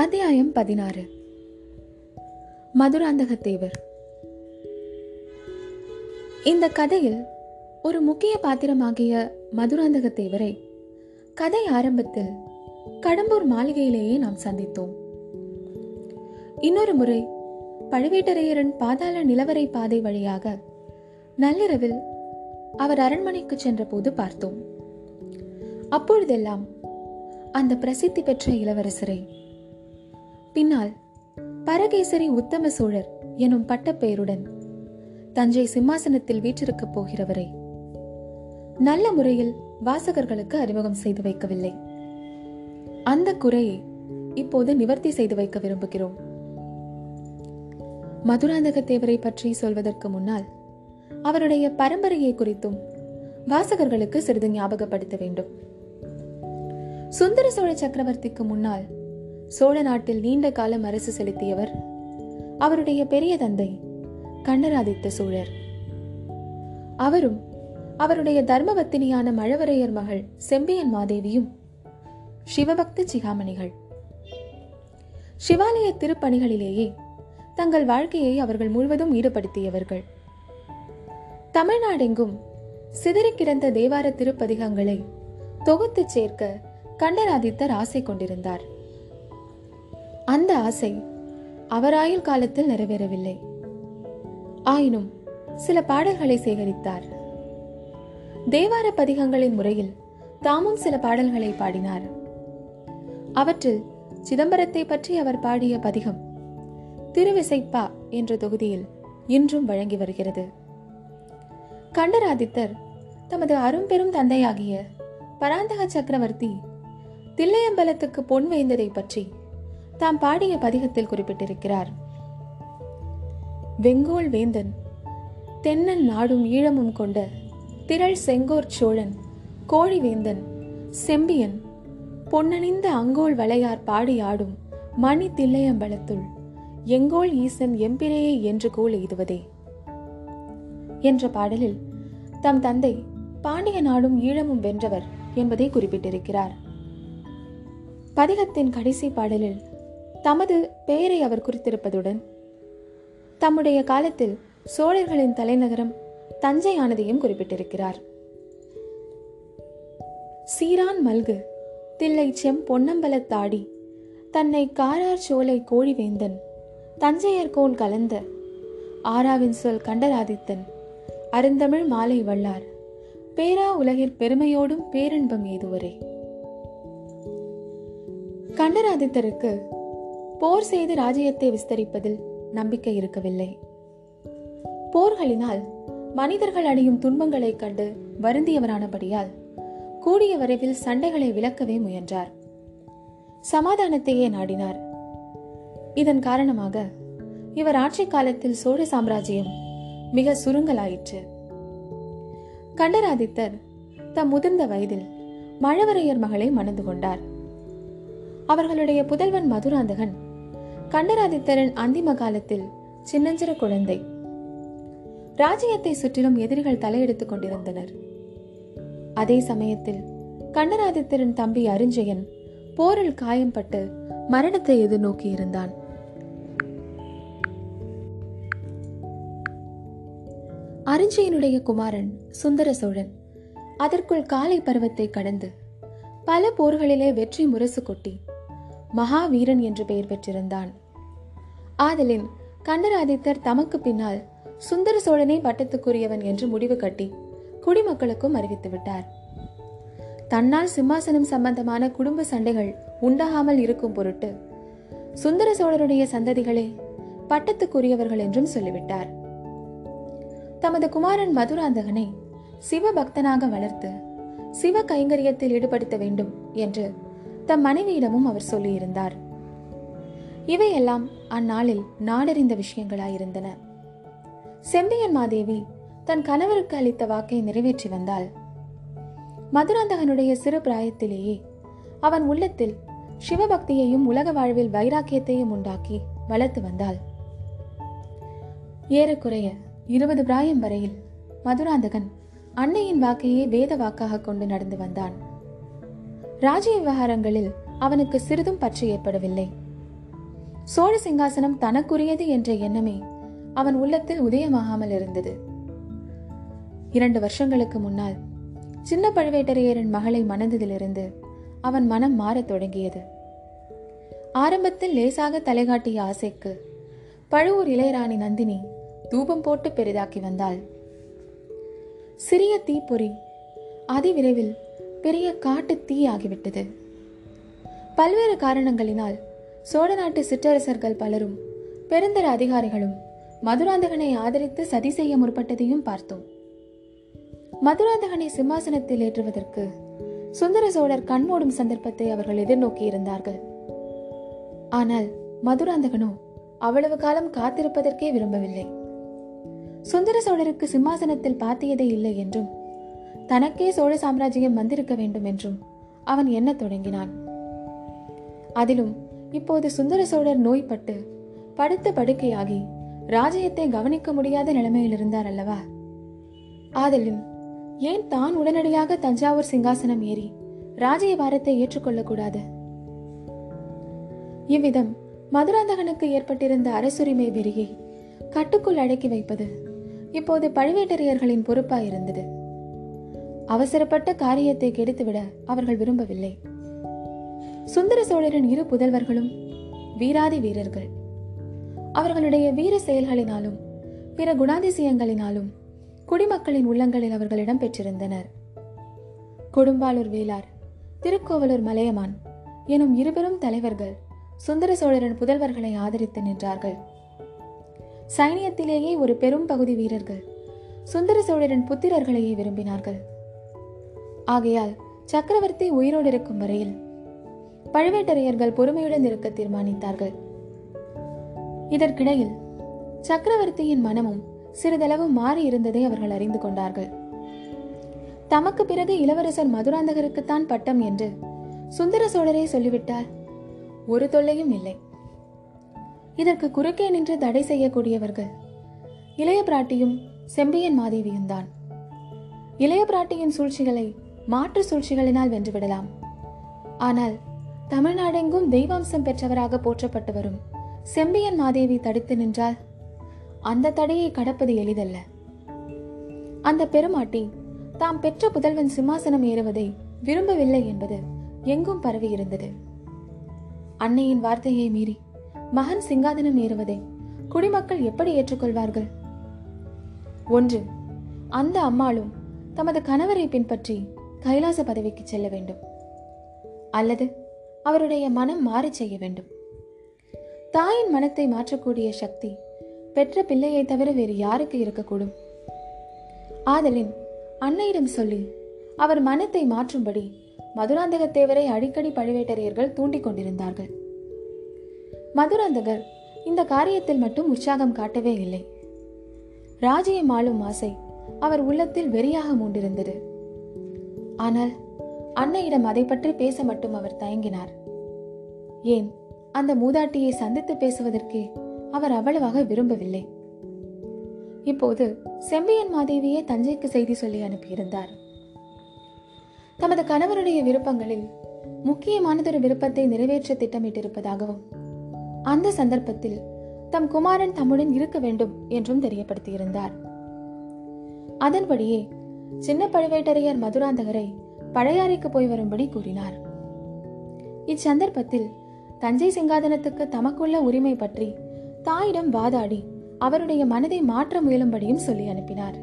அத்தியாயம் பதினாறு. மதுராந்தகத்தேவர். இந்த கதையில் ஒரு முக்கிய பாத்திரமாகிய மதுராந்தகத்தேவரை கதை ஆரம்பத்தில் கடம்பூர் மாளிகையிலேயே நாம் சந்தித்தோம். இன்னொரு முறை பழுவேட்டரையரின் பாதாள நிலவரை பாதை வழியாக நள்ளிரவில் அவர் அரண்மனைக்கு சென்றபோது பார்த்தோம். அப்பொழுதெல்லாம் அந்த பிரசித்தி பெற்ற இளவரசரை பின்னால் பரகேசரி உத்தம சோழர் எனும் பட்டப்பெயருடன் தஞ்சை சிம்மாசனத்தில் வீற்றிருக்கப் போகிறவரை. நல்ல முறையில் வாசகர்களுக்கு அறிமுகம் செய்து வைக்கவில்லை. அந்த குறையை இப்போது நிவர்த்தி செய்து வைக்க விரும்புகிறோம். மதுராந்தகத்தேவரை பற்றி சொல்வதற்கு முன்னால் அவருடைய பரம்பரையை குறித்தும் வாசகர்களுக்கு சிறிது ஞாபகப்படுத்த வேண்டும். சுந்தர சோழ சக்கரவர்த்திக்கு முன்னால் சோழ நாட்டில் நீண்ட காலம் அரசு செலுத்தியவர் அவருடைய பெரிய தந்தை கண்டராதித்த சோழர். அவரும் அவருடைய தர்மவத்தினியான மழவரையர் மகள் செம்பியன் மாதேவியும் சிவபக்த சிகாமணிகள். சிவாலய திருப்பணிகளிலேயே தங்கள் வாழ்க்கையை அவர்கள் முழுவதும் ஈடுபடுத்தியவர்கள். தமிழ்நாடெங்கும் சிதறி கிடந்த தேவார திருப்பதிகங்களை தொகுத்துச் சேர்க்க கண்டராதித்தர் ஆசை கொண்டிருந்தார். அந்த ஆசை அவர் ஆயுள் காலத்தில் நிறைவேறவில்லை. ஆயினும் சில பாடல்களை சேகரித்தார். தேவார பதிகங்களின் முறையில் தாமும் சில பாடல்களை பாடினார். அவற்றில் சிதம்பரத்தை பற்றி அவர் பாடிய பதிகம் திருவிசைப்பா என்ற தொகுதியில் இன்றும் வழங்கி வருகிறது. கண்டராதித்தர் தமது அரும்பெரும் தந்தையாகிய பராந்தக சக்கரவர்த்தி தில்லையம்பலத்துக்கு பொன் வைந்ததை பற்றி தாம் பாடிய பதிகத்தில் குறிப்பிட்டிருக்கிறார். வெங்கோல் வேந்தன் தென்னன் நாடும் ஈழமும் கொண்ட திரள் செங்கோர் சோழன் கோழிவேந்தன் செம்பியன் பொன்னணிந்த அங்கோல் வளையார் பாடி ஆடும் மணி தில்லையம்பலத்துள் எங்கோல் ஈசன் எம்பிரேயே என்று கோல் எய்துவதே. என்ற பாடலில் தம் தந்தை பாண்டிய நாடும் ஈழமும் வென்றவர் என்பதை குறிப்பிட்டிருக்கிறார். பதிகத்தின் கடைசி பாடலில் தமது பெயரை அவர் குறித்திருப்பதுடன் தம்முடைய காலத்தில் சோழர்களின் தலைநகரம் தஞ்சை ஆனதையும் குறிப்பிட்டிருக்கிறார். சீரான் மல்கு தில்லை செம் பொன்னம்பலத்தாடி தன்னை காரார் சோலை கோழிவேந்தன் தஞ்சையர்கோன் கலந்த ஆராவின் சொல் கண்டராதித்தன் அருந்தமிழ் மாலை வல்லார் பேரா உலகிற் பெருமையோடும் பேரன்பம் ஏதுவரே. கண்டராதித்தருக்கு போர் செய்து ராஜ்யத்தை விஸ்தரிப்பதில் நம்பிக்கை இருக்கவில்லை. போர்களினால் மனிதர்கள் அடையும் துன்பங்களைக் கண்டு வருந்தியவரானபடியால் கூடிய வரைவில் சண்டைகளை விளக்கவே முயன்றார். சமாதானத்தையே நாடினார். இதன் காரணமாக இவர் ஆட்சி காலத்தில் சோழ சாம்ராஜ்யம் மிக சுருங்கலாயிற்று. கண்டராதித்தர் தம் முதிர்ந்த வயதில் மழவரையர் மகளை மணந்து கொண்டார். அவர்களுடைய புதல்வன் மதுராந்தகன் கண்டராதித்தரின் அந்திம காலத்தில் சின்னஞ்சிற குழந்தை. ராஜ்யத்தை சுற்றிலும் எதிரிகள் தலையெடுத்துக் கொண்டிருந்தனர். அதே சமயத்தில் கண்டராதித்தரின் தம்பி அரிஞ்சயன் போரில் காயம்பட்டு மரணத்தை எதிர்நோக்கி இருந்தான். அரிஞ்சயனுடைய குமாரன் சுந்தர சோழன் அதற்குள் காலை பருவத்தை கடந்து பல போர்களிலே வெற்றி முரசு கொட்டி மகாவீரன் என்று பெயர் பெற்றிருந்தான். ஆதலின் கண்டராதித்தர் தமக்கு பின்னால் சுந்தர சோழனே பட்டத்துக்குரியவன் என்று முடிவு கட்டி குடிமக்களுக்கும் அறிவித்துவிட்டார் தன்னால் சிம்மாசனம் சம்பந்தமான குடும்ப சண்டைகள் உண்டாகாமல் இருக்கும் பொருட்டு சுந்தர சோழருடைய சந்ததிகளே பட்டத்துக்குரியவர்கள் என்றும் சொல்லிவிட்டார். தமது குமாரன் மதுராந்தகனை சிவபக்தனாக வளர்த்து சிவ கைங்கரியத்தில் ஈடுபடுத்த வேண்டும் என்று தம் மனைவியிடமும் அவர் சொல்லியிருந்தார். இவையெல்லாம் அந்நாளில் நாடறிந்த விஷயங்களாயிருந்தன செம்பியன் மாதேவி தன் கணவருக்கு அளித்த வாக்கை நிறைவேற்றி வந்தாள். மதுராந்தகனுடைய சிறு பிராயத்திலேயே அவன் உள்ளத்தில் சிவபக்தியையும் உலக வாழ்வில் வைராக்கியத்தையும் உண்டாக்கி வளர்த்து வந்தாள். ஏறக்குறைய இருபது பிராயம் வரையில் மதுராந்தகன் அன்னையின் வாக்கையே வேத வாக்காக கொண்டு நடந்து வந்தான். ராஜ்ய விவகாரங்களில் அவனுக்கு சிறிதும் பற்று ஏற்படவில்லை. சோழ சிங்காசனம் தனக்குரியது என்ற எண்ணமே அவன் உள்ளத்தில் உதயமாகாமல் இருந்தது. இரண்டு வருஷங்களுக்கு முன்னால் சின்ன பழுவேட்டரையரின் மகளை மணந்ததிலிருந்து அவன் மனம் மாறத் தொடங்கியது. ஆரம்பத்தில் லேசாக தலைகாட்டிய ஆசைக்கு பழுவூர் இளையராணி நந்தினி தூபம் போட்டு பெரிதாக்கி வந்தாள். சிறிய தீப்பொறி அதிவிரைவில் பெரிய காட்டு தீ ஆகிவிட்டது. பல்வேறு காரணங்களினால் சோழ நாட்டு சிற்றரசர்கள் பலரும் பெருந்தர அதிகாரிகளும் மதுராந்தகனை ஆதரித்து சதி செய்ய முற்பட்டதையும் பார்த்தோம். மதுராந்தகனை சிம்மாசனத்தில் ஏற்றுவதற்கு சுந்தர சோழர் கண்மூடும் சந்தர்ப்பத்தை அவர்கள் எதிர்நோக்கி இருந்தார்கள். ஆனால் மதுராந்தகனோ அவ்வளவு காலம் காத்திருப்பதற்கே விரும்பவில்லை. சுந்தர சோழருக்கு சிம்மாசனத்தில் பாத்தியதே இல்லை என்றும் தனக்கே சோழ சாம்ராஜ்யம் வந்திருக்க வேண்டும் என்றும் அவன் எண்ணத் தொடங்கினான்? அதிலும் இப்போது சுந்தர சோழர் நோய்பட்டு படுத்த படுக்கையாகி ராஜ்யத்தை கவனிக்க முடியாத நிலைமையில் இருந்தார் அல்லவா? ஆதலும் ஏன் தான் உடனடியாக தஞ்சாவூர் சிங்காசனம் ஏறி ராஜ்ய பாரத்தை ஏற்றுக்கொள்ளக்கூடாது? இவ்விதம் மதுராந்தகனுக்கு ஏற்பட்டிருந்த அரசுரிமை வெறியை கட்டுக்குள் அடக்கி வைப்பது இப்போது பழுவேட்டரையர்களின் பொறுப்பாயிருந்தது. அவசரப்பட்ட காரியத்தை கெடுத்துவிட அவர்கள் விரும்பவில்லை. சுந்தர சோழரின் இரு புதல்வர்களும் வீராதி வீரர்கள். அவர்களுடைய வீர செயல்களினாலும் பிற குணாதிசயங்களினாலும் குடிமக்களின் உள்ளங்களில் அவர்களிடம் பெற்றிருந்தனர். கொடும்பாளூர் வேளார் திருக்கோவலூர் மலையமான் எனும் இருபெரும் தலைவர்கள் சுந்தர சோழரின் புதல்வர்களை ஆதரித்து நின்றார்கள். சைனியத்திலேயே ஒரு பெரும் பகுதி வீரர்கள் சுந்தர சோழரின் புத்திரர்களையே விரும்பினார்கள். ஆகையால் சக்கரவர்த்தி உயிரோடு இருக்கும் வரையில் பழுவேட்டரையர்கள் பொறுமையுடன் இருக்க தீர்மானித்தார்கள். இதற்கிடையில் சக்கரவர்த்தியின் மனமும் சிறிதளவு மாறி இருந்ததை அவர்கள் அறிந்து கொண்டார்கள். தமக்கு பிறகு இளவரசர் மதுராந்தகருக்குத்தான் பட்டம் என்று சுந்தர சோழரே சொல்லிவிட்டார். ஒரு தொல்லையும் இல்லை. இதற்கு குறுக்கே நின்று தடை செய்யக்கூடியவர்கள் இளைய பிராட்டியும் செம்பியன் மாதேவியும் தான் இளைய பிராட்டியின் சூழ்ச்சிகளை மாற்று சூழ்ச்சிகளினால் வென்றுவிடலாம். ஆனால் தமிழ்நாடெங்கும் தெய்வாம்சம் பெற்றவராக போற்றப்பட்டு வரும் செம்பியன் மாதேவி தடுத்து நின்றால் அந்த தடையை கடப்பது எளிதல்ல. அந்த பெருமாட்டி தாம் பெற்ற புதல்வன் சிம்மாசனம் ஏறுவதை விரும்பவில்லை என்பது எங்கும் பரவி இருந்தது. அன்னையின் வார்த்தையை மீறி மகன் சிங்காதனம் ஏறுவதை குடிமக்கள் எப்படி ஏற்றுக்கொள்வார்கள்? ஒன்று அந்த அம்மாளும் தமது கணவரை பின்பற்றி கைலாச பதவிக்கு செல்ல வேண்டும். அல்லது அவருடைய மனம் மாறச் செய்ய வேண்டும். தாயின் மனத்தை மாற்றக்கூடிய சக்தி பெற்ற பிள்ளையை தவிர வேறு யாருக்கு இருக்கக்கூடும்? ஆதலின் அன்னையிடம் சொல்லி அவர் மனத்தை மாற்றும்படி மதுராந்தகத்தேவரை அடிக்கடி பழுவேட்டரையர்கள் தூண்டிக் கொண்டிருந்தார்கள். மதுராந்தகர் இந்த காரியத்தில் மட்டும் உற்சாகம் காட்டவே இல்லை. ராஜியம் ஆளும் ஆசை அவர் உள்ளத்தில் வெறியாக மூண்டிருந்தது. ஆனால் அன்னையிடம் அதை பற்றி பேச மட்டும் அவர் தயங்கினார். ஏன் அந்த மூதாட்டியை சந்தித்து பேசுவதற்கே அவர் அவ்வளவாக விரும்பவில்லை. இப்போது செம்பியன் மாதேவியே தஞ்சைக்கு செய்தி சொல்லி அனுப்பியிருந்தார். தமது கணவருடைய விருப்பங்களில் முக்கியமானதொரு விருப்பத்தை நிறைவேற்ற திட்டமிட்டிருப்பதாகவும் அந்த சந்தர்ப்பத்தில் தம் குமாரன் தம்முடன் இருக்க வேண்டும் என்றும் தெரியப்படுத்தியிருந்தார். அதன்படியே சின்ன பழுவேட்டரையர் மதுராந்தகரை பழையாறைக்கு போய் வரும்படி கூறினார். இச்சந்தர்ப்பத்தில் தஞ்சை சிங்காதனத்துக்கு தமக்குள்ள உரிமை பற்றி தாயிடம் வாதாடி அவருடைய மனதை மாற்ற முயலும்படியும் சொல்லி அனுப்பினார்.